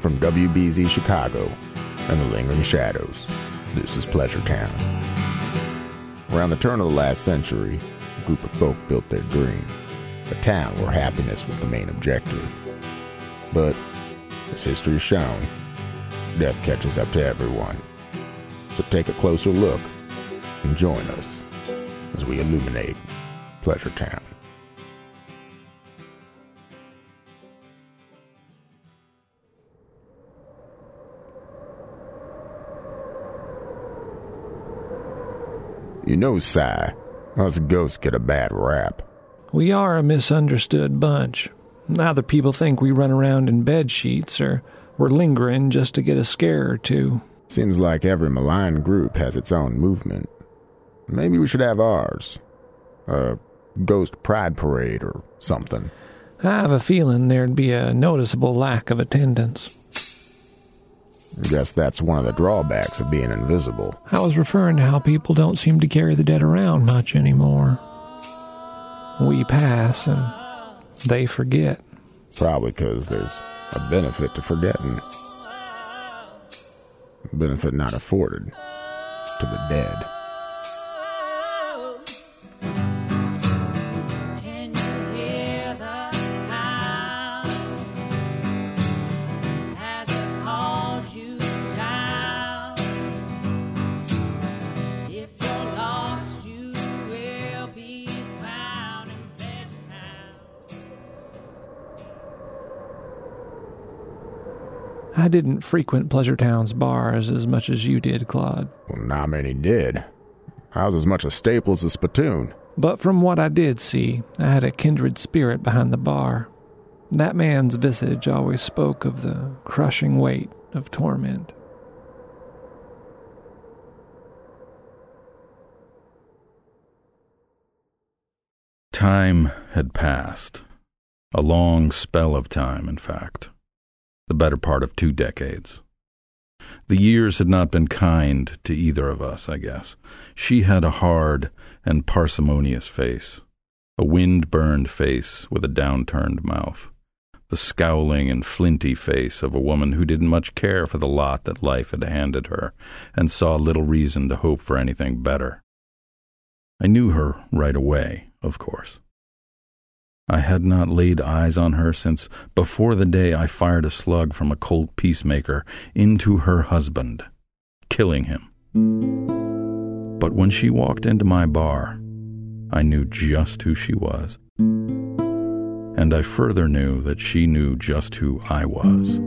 From WBZ Chicago and the lingering shadows, this is Pleasure Town. Around the turn of the last century, a group of folk built their dream a town where happiness was the main objective. But, as history has shown, death catches up to everyone. So take a closer look and join us as we illuminate Pleasure Town. You know, Si, us ghosts get a bad rap. We are a misunderstood bunch. Other people think we run around in bed sheets or we're lingering just to get a scare or two. Seems like every malign group has its own movement. Maybe we should have ours. A ghost pride parade or something. I have a feeling there'd be a noticeable lack of attendance. Guess that's one of the drawbacks of being invisible. I was referring to how people don't seem to carry the dead around much anymore. We pass and they forget. Probably because there's a benefit to forgetting. A benefit not afforded to the dead. I didn't frequent Pleasure Town's bars as much as you did, Claude. Well, not many did. I was as much a staple as a spittoon. But from what I did see, I had a kindred spirit behind the bar. That man's visage always spoke of the crushing weight of torment. Time had passed. A long spell of time, in fact. The better part of two decades. The years had not been kind to either of us, I guess. She had a hard and parsimonious face, a wind burned face with a downturned mouth, the scowling and flinty face of a woman who didn't much care for the lot that life had handed her and saw little reason to hope for anything better. I knew her right away, of course. I had not laid eyes on her since before the day I fired a slug from a Colt peacemaker into her husband, killing him. But when she walked into my bar, I knew just who she was. And I further knew that she knew just who I was.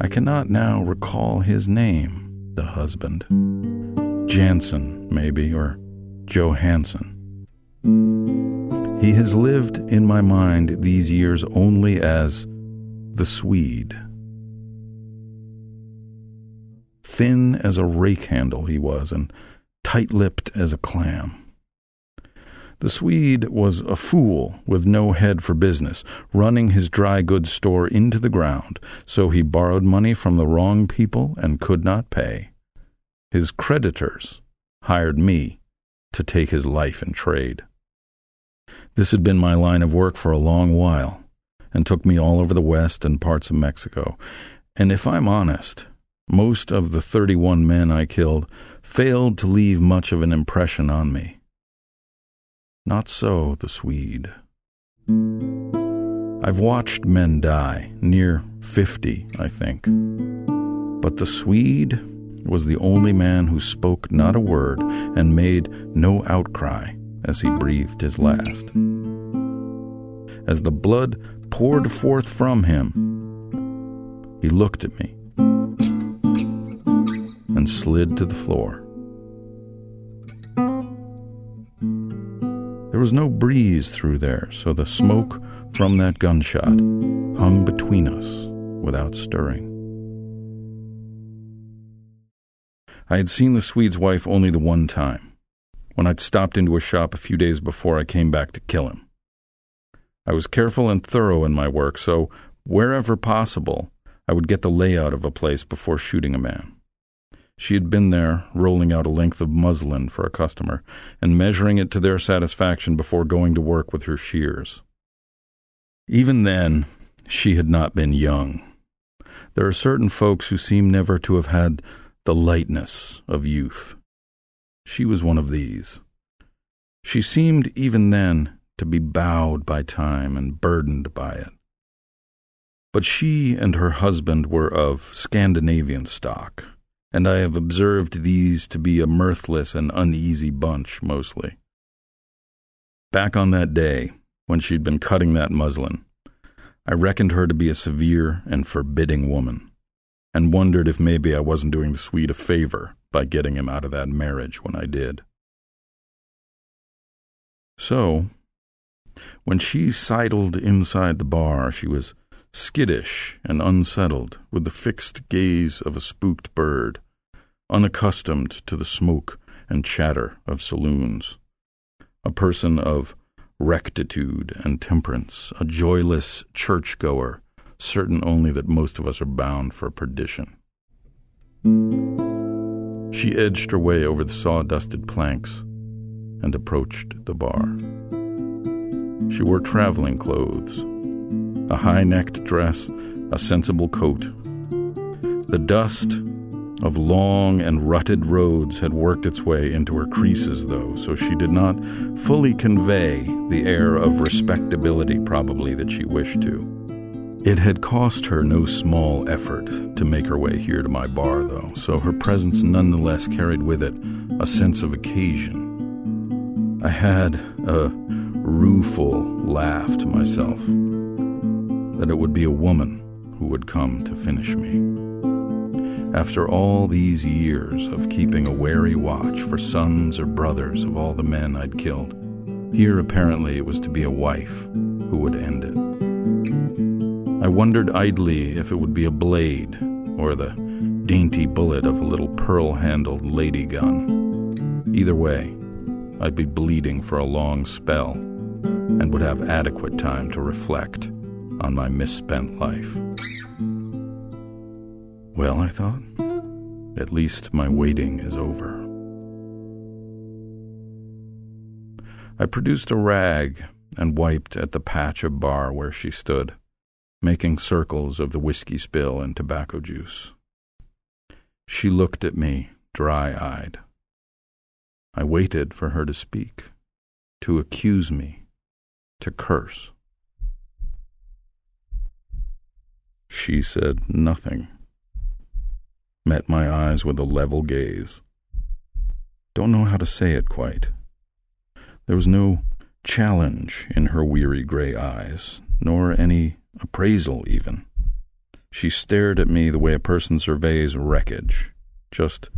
I cannot now recall his name, the husband. Jansen, maybe, or Johansson. He has lived in my mind these years only as the Swede. Thin as a rake handle he was, and tight lipped as a clam. The Swede was a fool with no head for business, running his dry goods store into the ground, so he borrowed money from the wrong people and could not pay. His creditors hired me to take his life in trade. This had been my line of work for a long while, and took me all over the West and parts of Mexico. And if I'm honest, most of the 31 men I killed failed to leave much of an impression on me. Not so the Swede. I've watched men die, near 50, I think. But the Swede was the only man who spoke not a word and made no outcry as he breathed his last. As the blood poured forth from him, he looked at me and slid to the floor. There was no breeze through there, so the smoke from that gunshot hung between us without stirring. I had seen the Swede's wife only the one time, when I'd stopped into a shop a few days before I came back to kill him. I was careful and thorough in my work, so wherever possible, I would get the layout of a place before shooting a man. She had been there, rolling out a length of muslin for a customer, and measuring it to their satisfaction before going to work with her shears. Even then, she had not been young. There are certain folks who seem never to have had the lightness of youth. She was one of these. She seemed even then to be bowed by time and burdened by it. But she and her husband were of Scandinavian stock, and I have observed these to be a mirthless and uneasy bunch mostly. Back on that day, when she'd been cutting that muslin, I reckoned her to be a severe and forbidding woman, and wondered if maybe I wasn't doing the Swede a favor by getting him out of that marriage when I did. So, when she sidled inside the bar, she was skittish and unsettled, with the fixed gaze of a spooked bird, unaccustomed to the smoke and chatter of saloons. A person of rectitude and temperance, a joyless churchgoer, certain only that most of us are bound for perdition. She edged her way over the sawdusted planks and approached the bar. She wore traveling clothes, a high necked dress, a sensible coat. The dust of long and rutted roads had worked its way into her creases, though, so she did not fully convey the air of respectability, probably, that she wished to. It had cost her no small effort to make her way here to my bar, though, so her presence nonetheless carried with it a sense of occasion. I had a rueful laugh to myself that it would be a woman who would come to finish me. After all these years of keeping a wary watch for sons or brothers of all the men I'd killed, here apparently it was to be a wife who would end it. I wondered idly if it would be a blade or the dainty bullet of a little pearl handled lady gun. Either way, I'd be bleeding for a long spell and would have adequate time to reflect on my misspent life. Well, I thought, at least my waiting is over. I produced a rag and wiped at the patch of bar where she stood, making circles of the whiskey spill and tobacco juice. She looked at me, dry eyed. I waited for her to speak, to accuse me, to curse. She said nothing met my eyes with a level gaze. Don't know how to say it quite. There was no challenge in her weary gray eyes, nor any appraisal even. She stared at me the way a person surveys wreckage, just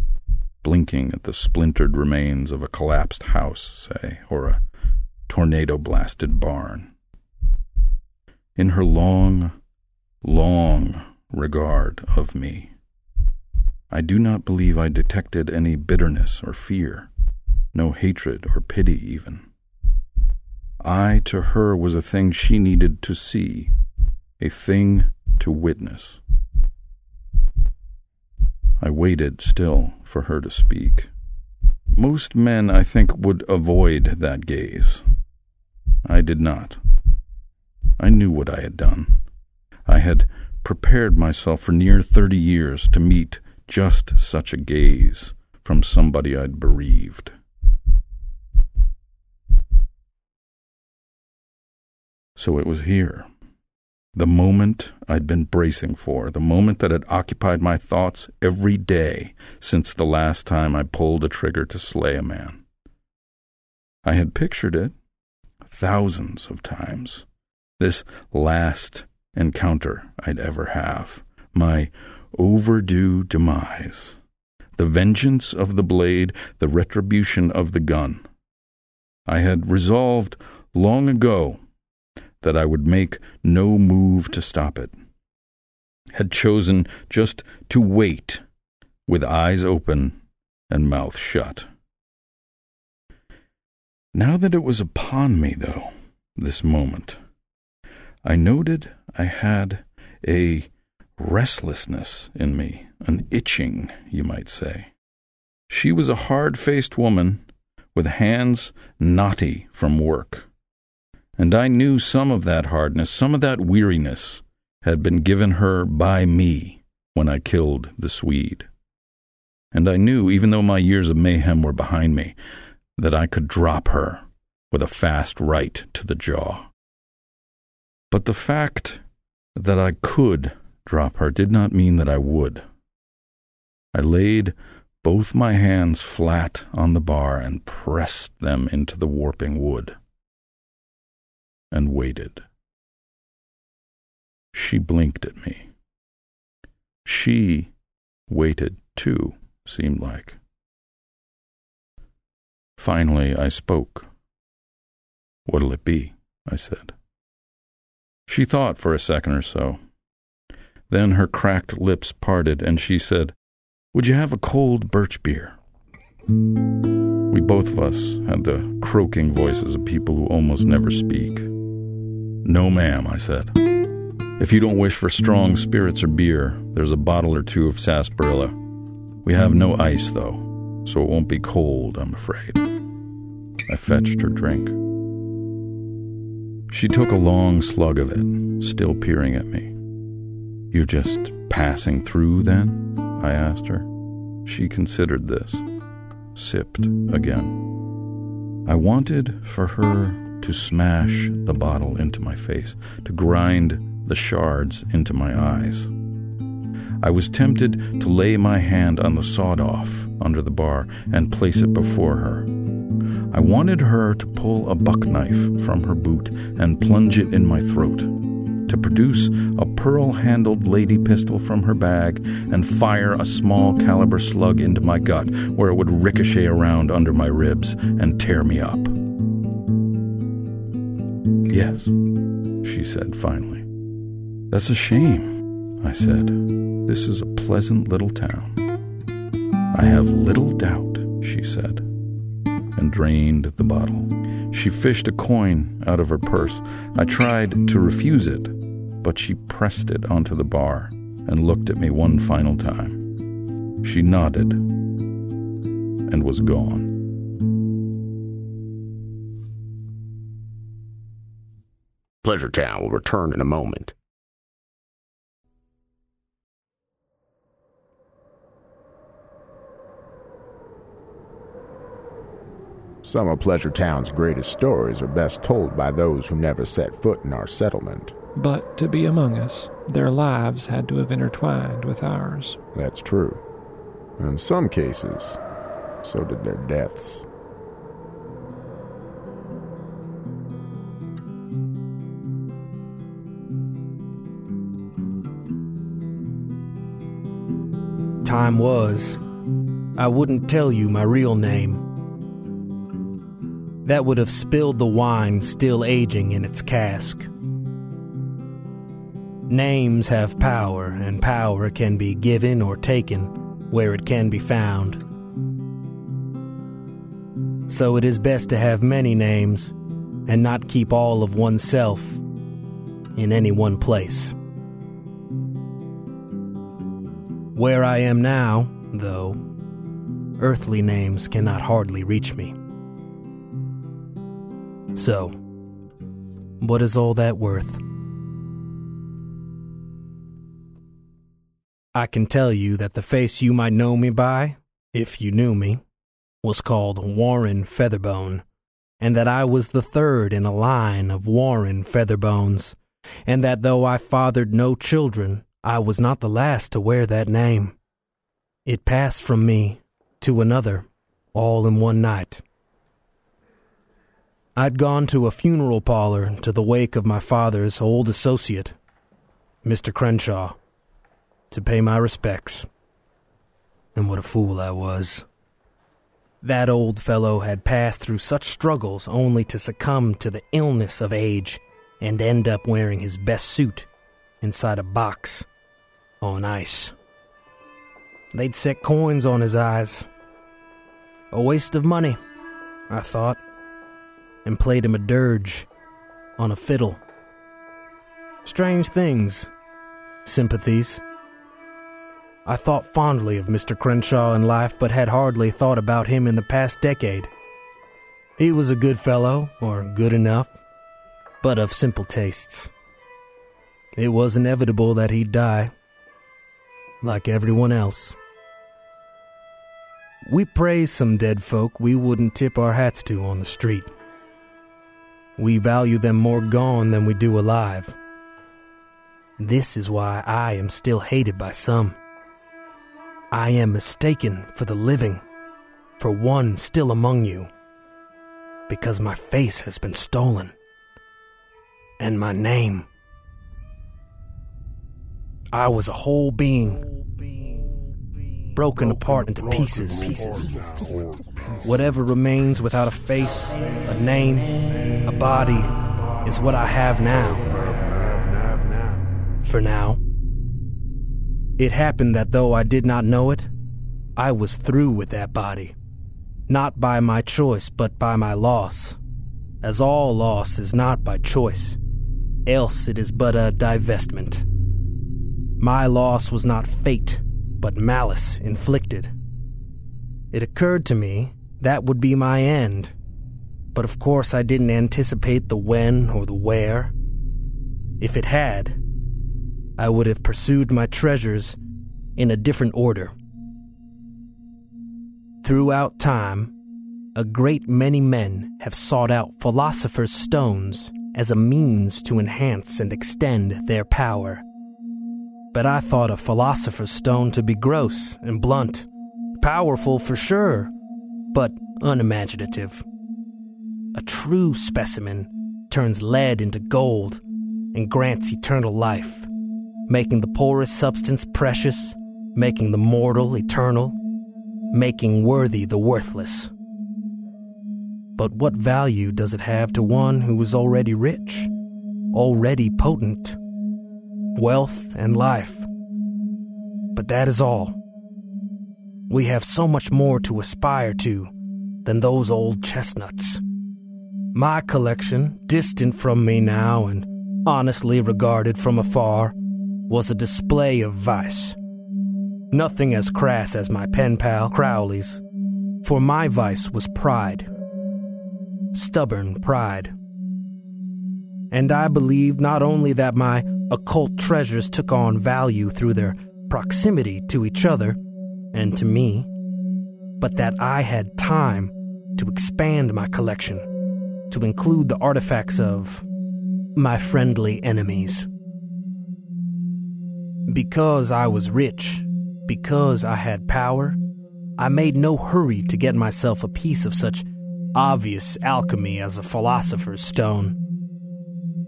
blinking at the splintered remains of a collapsed house, say, or a tornado blasted barn. In her long, long regard of me, I do not believe I detected any bitterness or fear, no hatred or pity even. I to her was a thing she needed to see, a thing to witness. I waited still for her to speak. Most men, I think, would avoid that gaze. I did not. I knew what I had done. I had prepared myself for near thirty years to meet just such a gaze from somebody I'd bereaved. So it was here. The moment I'd been bracing for, the moment that had occupied my thoughts every day since the last time I pulled a trigger to slay a man. I had pictured it thousands of times. This last encounter I'd ever have. My overdue demise, the vengeance of the blade, the retribution of the gun. I had resolved long ago that I would make no move to stop it, had chosen just to wait with eyes open and mouth shut. Now that it was upon me, though, this moment, I noted I had a restlessness in me, an itching, you might say. She was a hard faced woman with hands knotty from work. And I knew some of that hardness, some of that weariness had been given her by me when I killed the Swede. And I knew, even though my years of mayhem were behind me, that I could drop her with a fast right to the jaw. But the fact that I could drop her did not mean that I would. I laid both my hands flat on the bar and pressed them into the warping wood and waited. She blinked at me. She waited too, seemed like. Finally, I spoke. What'll it be? I said. She thought for a second or so. Then her cracked lips parted, and she said, Would you have a cold birch beer? We both of us had the croaking voices of people who almost never speak. No, ma'am, I said. If you don't wish for strong spirits or beer, there's a bottle or two of sarsaparilla. We have no ice, though, so it won't be cold, I'm afraid. I fetched her drink. She took a long slug of it, still peering at me. You're just passing through, then? I asked her. She considered this, sipped again. I wanted for her to smash the bottle into my face, to grind the shards into my eyes. I was tempted to lay my hand on the sawed off under the bar and place it before her. I wanted her to pull a buck knife from her boot and plunge it in my throat, to produce a pearl handled lady pistol from her bag and fire a small caliber slug into my gut where it would ricochet around under my ribs and tear me up. Yes, she said finally. That's a shame, I said. This is a pleasant little town. I have little doubt, she said, and drained the bottle. She fished a coin out of her purse. I tried to refuse it, but she pressed it onto the bar and looked at me one final time. She nodded and was gone. Pleasure Town will return in a moment. Some of Pleasure Town's greatest stories are best told by those who never set foot in our settlement. But to be among us, their lives had to have intertwined with ours. That's true. In some cases, so did their deaths. Time was, I wouldn't tell you my real name. That would have spilled the wine still aging in its cask. Names have power, and power can be given or taken where it can be found. So it is best to have many names and not keep all of oneself in any one place. Where I am now, though, earthly names cannot hardly reach me. So, what is all that worth? I can tell you that the face you might know me by, if you knew me, was called Warren Featherbone, and that I was the third in a line of Warren Featherbones, and that though I fathered no children, I was not the last to wear that name. It passed from me to another, all in one night. I'd gone to a funeral parlor to the wake of my father's old associate, Mr. Crenshaw, to pay my respects. And what a fool I was. That old fellow had passed through such struggles only to succumb to the illness of age and end up wearing his best suit inside a box Oh, on ice. They'd set coins on his eyes. A waste of money, I thought, and played him a dirge on a fiddle. Strange things, sympathies. I thought fondly of Mr. Crenshaw in life, but had hardly thought about him in the past decade. He was a good fellow, or good enough, but of simple tastes. It was inevitable that he'd die. Like everyone else. We praise some dead folk we wouldn't tip our hats to on the street. We value them more gone than we do alive. This is why I am still hated by some. I am mistaken for the living, for one still among you, because my face has been stolen, and my name. I was a whole being, broken apart into pieces. pieces. Whatever remains without a face, a name, a body, is what I have now. For now. It happened that though I did not know it, I was through with that body. Not by my choice, but by my loss. As all loss is not by choice, else it is but a divestment. My loss was not fate, but malice inflicted. It occurred to me that would be my end, but of course I didn't anticipate the when or the where. If it had, I would have pursued my treasures in a different order. Throughout time, a great many men have sought out philosopher's stones as a means to enhance and extend their power. But I thought a philosopher's stone to be gross and blunt, powerful for sure, but unimaginative. A true specimen turns lead into gold and grants eternal life, making the poorest substance precious, making the mortal eternal, making worthy the worthless. But what value does it have to one who is already rich, already potent, wealth and life? But that is all. We have so much more to aspire to than those old chestnuts. My collection, distant from me now and honestly regarded from afar, was a display of vice. Nothing as crass as my pen pal Crowley's, for my vice was pride. Stubborn pride. And I believed not only that my occult treasures took on value through their proximity to each other and to me, but that I had time to expand my collection to include the artifacts of my friendly enemies. Because I was rich, because I had power, I made no hurry to get myself a piece of such obvious alchemy as a philosopher's stone.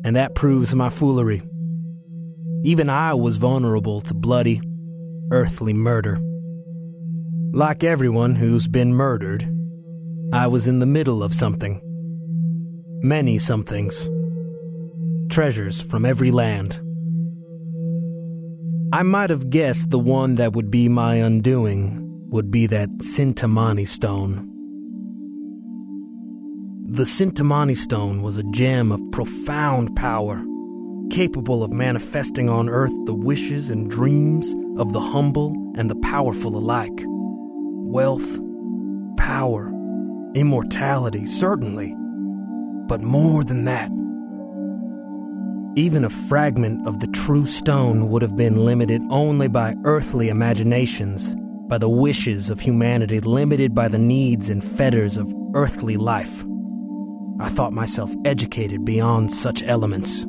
And that proves my foolery. Even I was vulnerable to bloody, earthly murder. Like everyone who's been murdered, I was in the middle of something. Many somethings. Treasures from every land. I might have guessed the one that would be my undoing would be that Cintamani stone. The Cintamani stone was a gem of profound power, capable of manifesting on earth the wishes and dreams of the humble and the powerful alike. Wealth, power, immortality, certainly, but more than that. Even a fragment of the true stone would have been limited only by earthly imaginations, by the wishes of humanity limited by the needs and fetters of earthly life. I thought myself educated beyond such elements.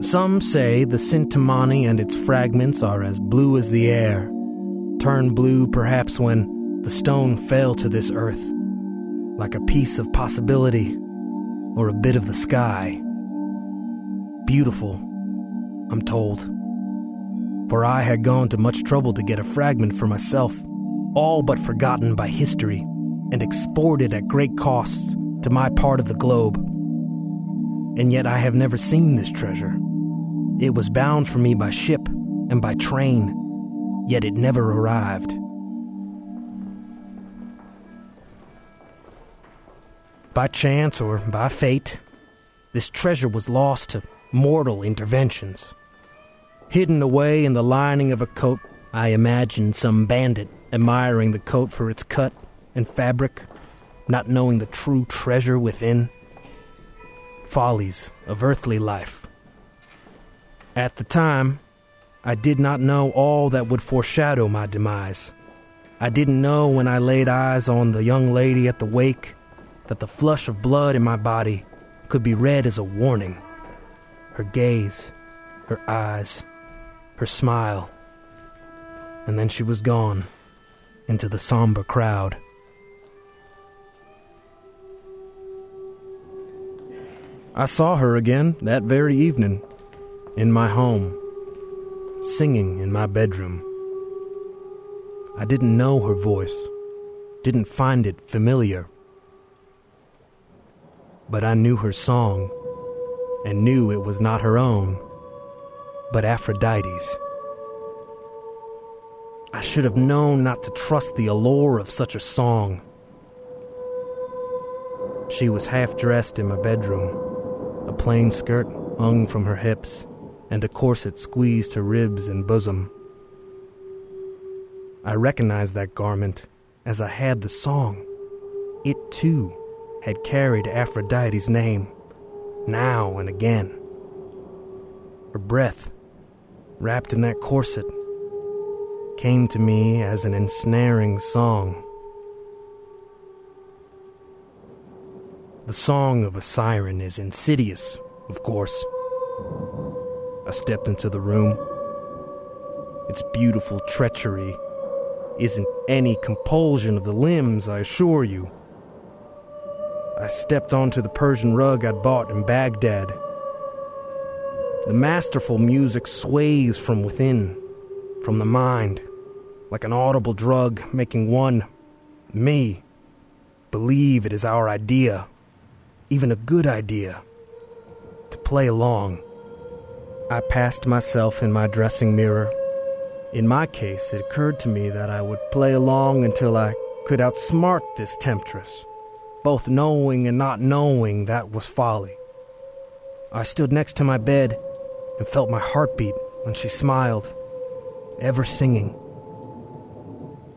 Some say the Cintamani and its fragments are as blue as the air, turned blue perhaps when the stone fell to this earth, like a piece of possibility or a bit of the sky. Beautiful, I'm told. For I had gone to much trouble to get a fragment for myself, all but forgotten by history, and exported at great costs to my part of the globe. And yet I have never seen this treasure. It was bound for me by ship and by train, yet it never arrived. By chance or by fate, this treasure was lost to mortal interventions. Hidden away in the lining of a coat, I imagined some bandit admiring the coat for its cut and fabric, not knowing the true treasure within. Follies of earthly life. At the time, I did not know all that would foreshadow my demise. I didn't know when I laid eyes on the young lady at the wake that the flush of blood in my body could be read as a warning. Her gaze, her eyes, her smile. And then she was gone into the somber crowd. I saw her again that very evening in my home, singing in my bedroom. I didn't know her voice, didn't find it familiar. But I knew her song and knew it was not her own, but Aphrodite's. I should have known not to trust the allure of such a song. She was half dressed in my bedroom. A plain skirt hung from her hips, and a corset squeezed her ribs and bosom. I recognized that garment as I had the song. It too had carried Aphrodite's name, now and again. Her breath, wrapped in that corset, came to me as an ensnaring song. The song of a siren is insidious, of course. I stepped into the room. Its beautiful treachery isn't any compulsion of the limbs, I assure you. I stepped onto the Persian rug I'd bought in Baghdad. The masterful music sways from within, from the mind, like an audible drug, making one, me, believe it is our idea, even a good idea, to play along. I passed myself in my dressing mirror. In my case, it occurred to me that I would play along until I could outsmart this temptress, both knowing and not knowing that was folly. I stood next to my bed and felt my heartbeat when she smiled, ever singing.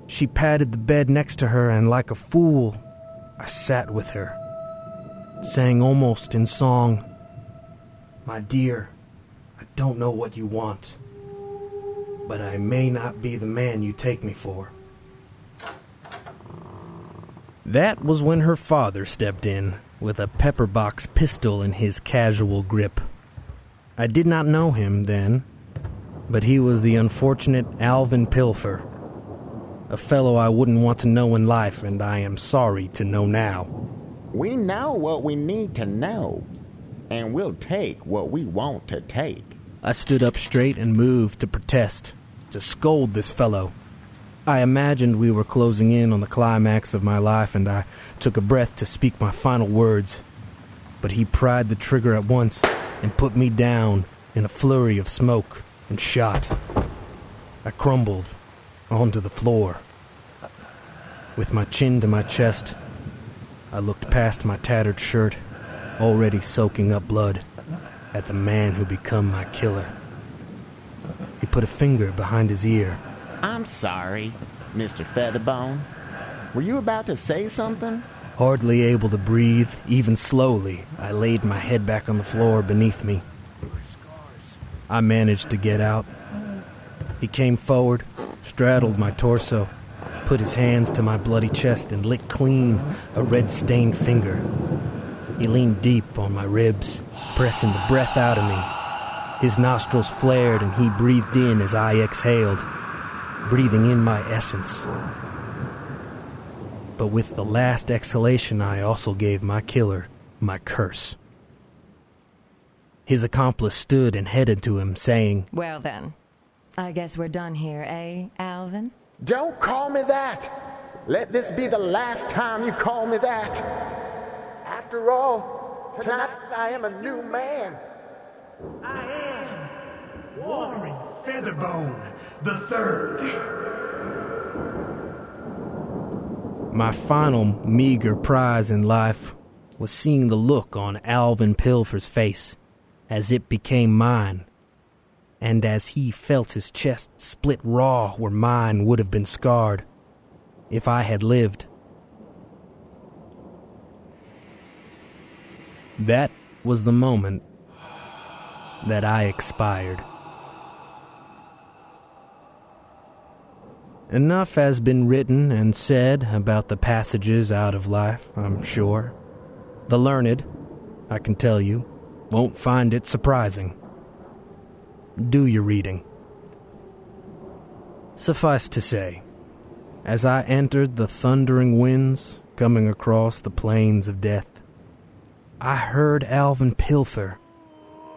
She patted the bed next to her, and like a fool, I sat with her, sang almost in song, My dear, I don't know what you want, but I may not be the man you take me for. That was when her father stepped in with a pepper box pistol in his casual grip. I did not know him then, but he was the unfortunate Alvin Pilfer, a fellow I wouldn't want to know in life, and I am sorry to know now. We know what we need to know, and we'll take what we want to take. I stood up straight and moved to protest, to scold this fellow. I imagined we were closing in on the climax of my life, and I took a breath to speak my final words. But he pried the trigger at once and put me down in a flurry of smoke and shot. I crumbled onto the floor. With my chin to my chest, I looked past my tattered shirt, already soaking up blood, at the man who become my killer. He put a finger behind his ear. I'm sorry, Mr. Featherbone. Were you about to say something? Hardly able to breathe, even slowly, I laid my head back on the floor beneath me. I managed to get out. He came forward, straddled my torso, put his hands to my bloody chest, and licked clean a red stained finger. He leaned deep on my ribs, pressing the breath out of me. His nostrils flared and he breathed in as I exhaled, breathing in my essence. But with the last exhalation, I also gave my killer my curse. His accomplice stood and headed to him, saying, Well, then, I guess we're done here, eh, Alvin? Don't call me that! Let this be the last time you call me that! After all, tonight I am a new man. I am Warren Featherbone the Third. My final meager prize in life was seeing the look on Alvin Pilfer's face as it became mine, and as he felt his chest split raw where mine would have been scarred if I had lived. That was the moment that I expired. Enough has been written and said about the passages out of life, I'm sure. The learned, I can tell you, won't find it surprising. Do your reading. Suffice to say, as I entered the thundering winds coming across the plains of death, I heard Alvin Pilfer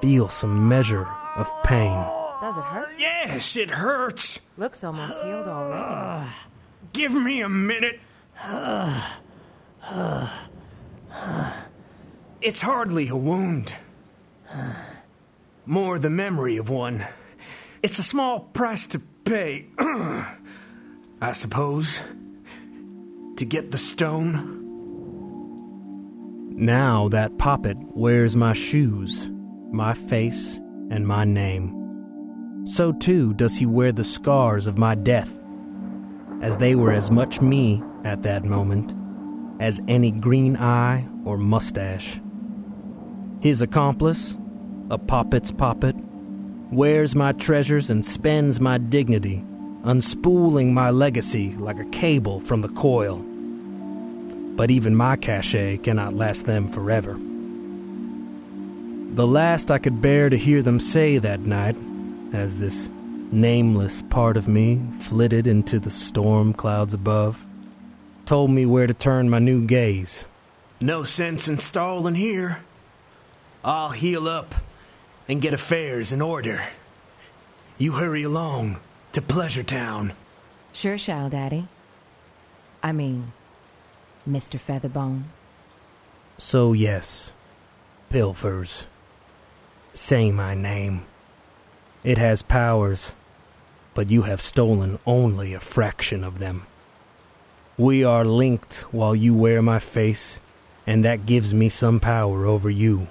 feel some measure of pain. Does it hurt? Yes, it hurts. Looks almost healed already. Give me a minute. It's hardly a wound. More the memory of one. It's a small price to pay, I suppose, to get the stone. Now that poppet wears my shoes, my face, and my name. So too does he wear the scars of my death, as they were as much me at that moment as any green eye or mustache. His accomplice, a poppet's poppet, wears my treasures and spends my dignity, unspooling my legacy like a cable from the coil. But even my cachet cannot last them forever. The last I could bear to hear them say that night, as this nameless part of me flitted into the storm clouds above, told me where to turn my new gaze. No sense in stalling here. I'll heal up and get affairs in order. You hurry along to Pleasure Town. Sure shall, Daddy. I mean, Mr. Featherbone. So, yes, Pilfers. Say my name. It has powers, but you have stolen only a fraction of them. We are linked while you wear my face, and that gives me some power over you.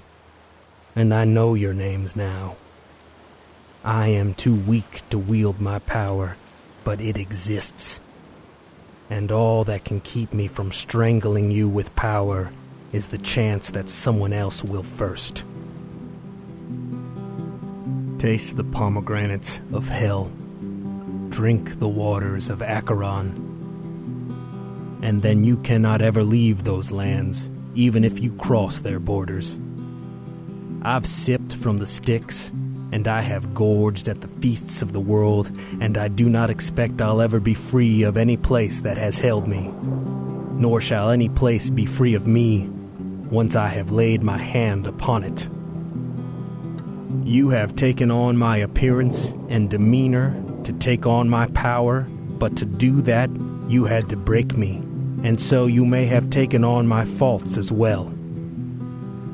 And I know your names now. I am too weak to wield my power, but it exists. And all that can keep me from strangling you with power is the chance that someone else will first. Taste the pomegranates of hell. Drink the waters of Acheron. And then you cannot ever leave those lands, even if you cross their borders. I've sipped from the Styx, and I have gorged at the feasts of the world, and I do not expect I'll ever be free of any place that has held me. Nor shall any place be free of me once I have laid my hand upon it. You have taken on my appearance and demeanor to take on my power, but to do that, you had to break me, and so you may have taken on my faults as well.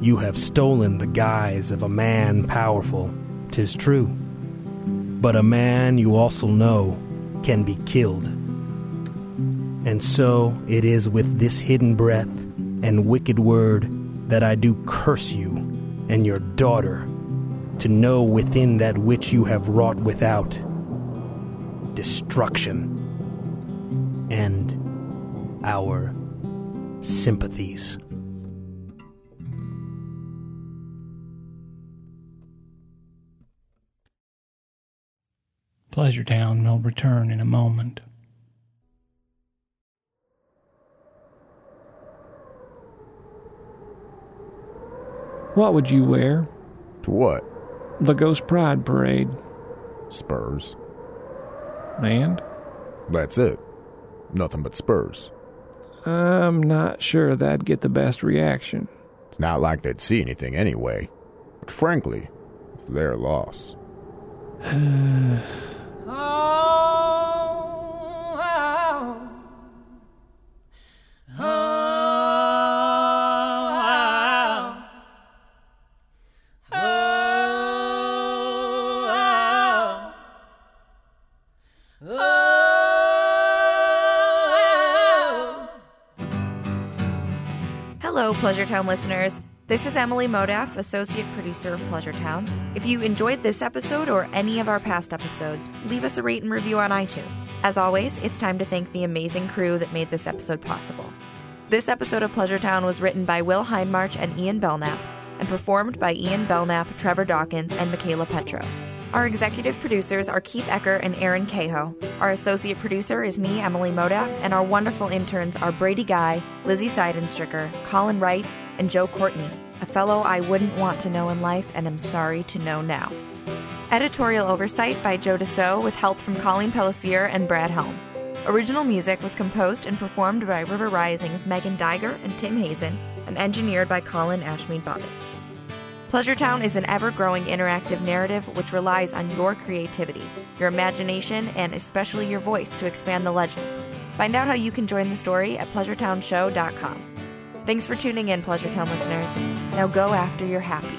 You have stolen the guise of a man powerful, 'tis true. But a man you also know can be killed. And so it is with this hidden breath and wicked word that I do curse you and your daughter to know within that which you have wrought without destruction and our sympathies. Pleasure Town will return in a moment. What would you wear? To what? The Ghost Pride Parade. Spurs. And? That's it. Nothing but spurs. I'm not sure that'd get the best reaction. It's not like they'd see anything anyway. But frankly, it's their loss. Hello, Pleasure Town listeners. This is Emily Modaf, Associate Producer of Pleasure Town. If you enjoyed this episode or any of our past episodes, leave us a rate and review on iTunes. As always, it's time to thank the amazing crew that made this episode possible. This episode of Pleasure Town was written by Will Hindmarch and Ian Belknap and performed by Ian Belknap, Trevor Dawkins, and Michaela Petro. Our executive producers are Keith Ecker and Aaron Cahoe. Our associate producer is me, Emily Modaf, and our wonderful interns are Brady Guy, Lizzie Seidenstricker, Colin Wright, and Joe Courtney, a fellow I wouldn't want to know in life and am sorry to know now. Editorial oversight by Joe Deso with help from Colleen Pellissier and Brad Helm. Original music was composed and performed by River Rising's Megan Diger and Tim Hazen and engineered by Colin Ashmead Bobbitt. Pleasure Town is an ever growing interactive narrative which relies on your creativity, your imagination, and especially your voice to expand the legend. Find out how you can join the story at PleasureTownShow.com. Thanks for tuning in, Pleasure Town listeners. Now go after your happy.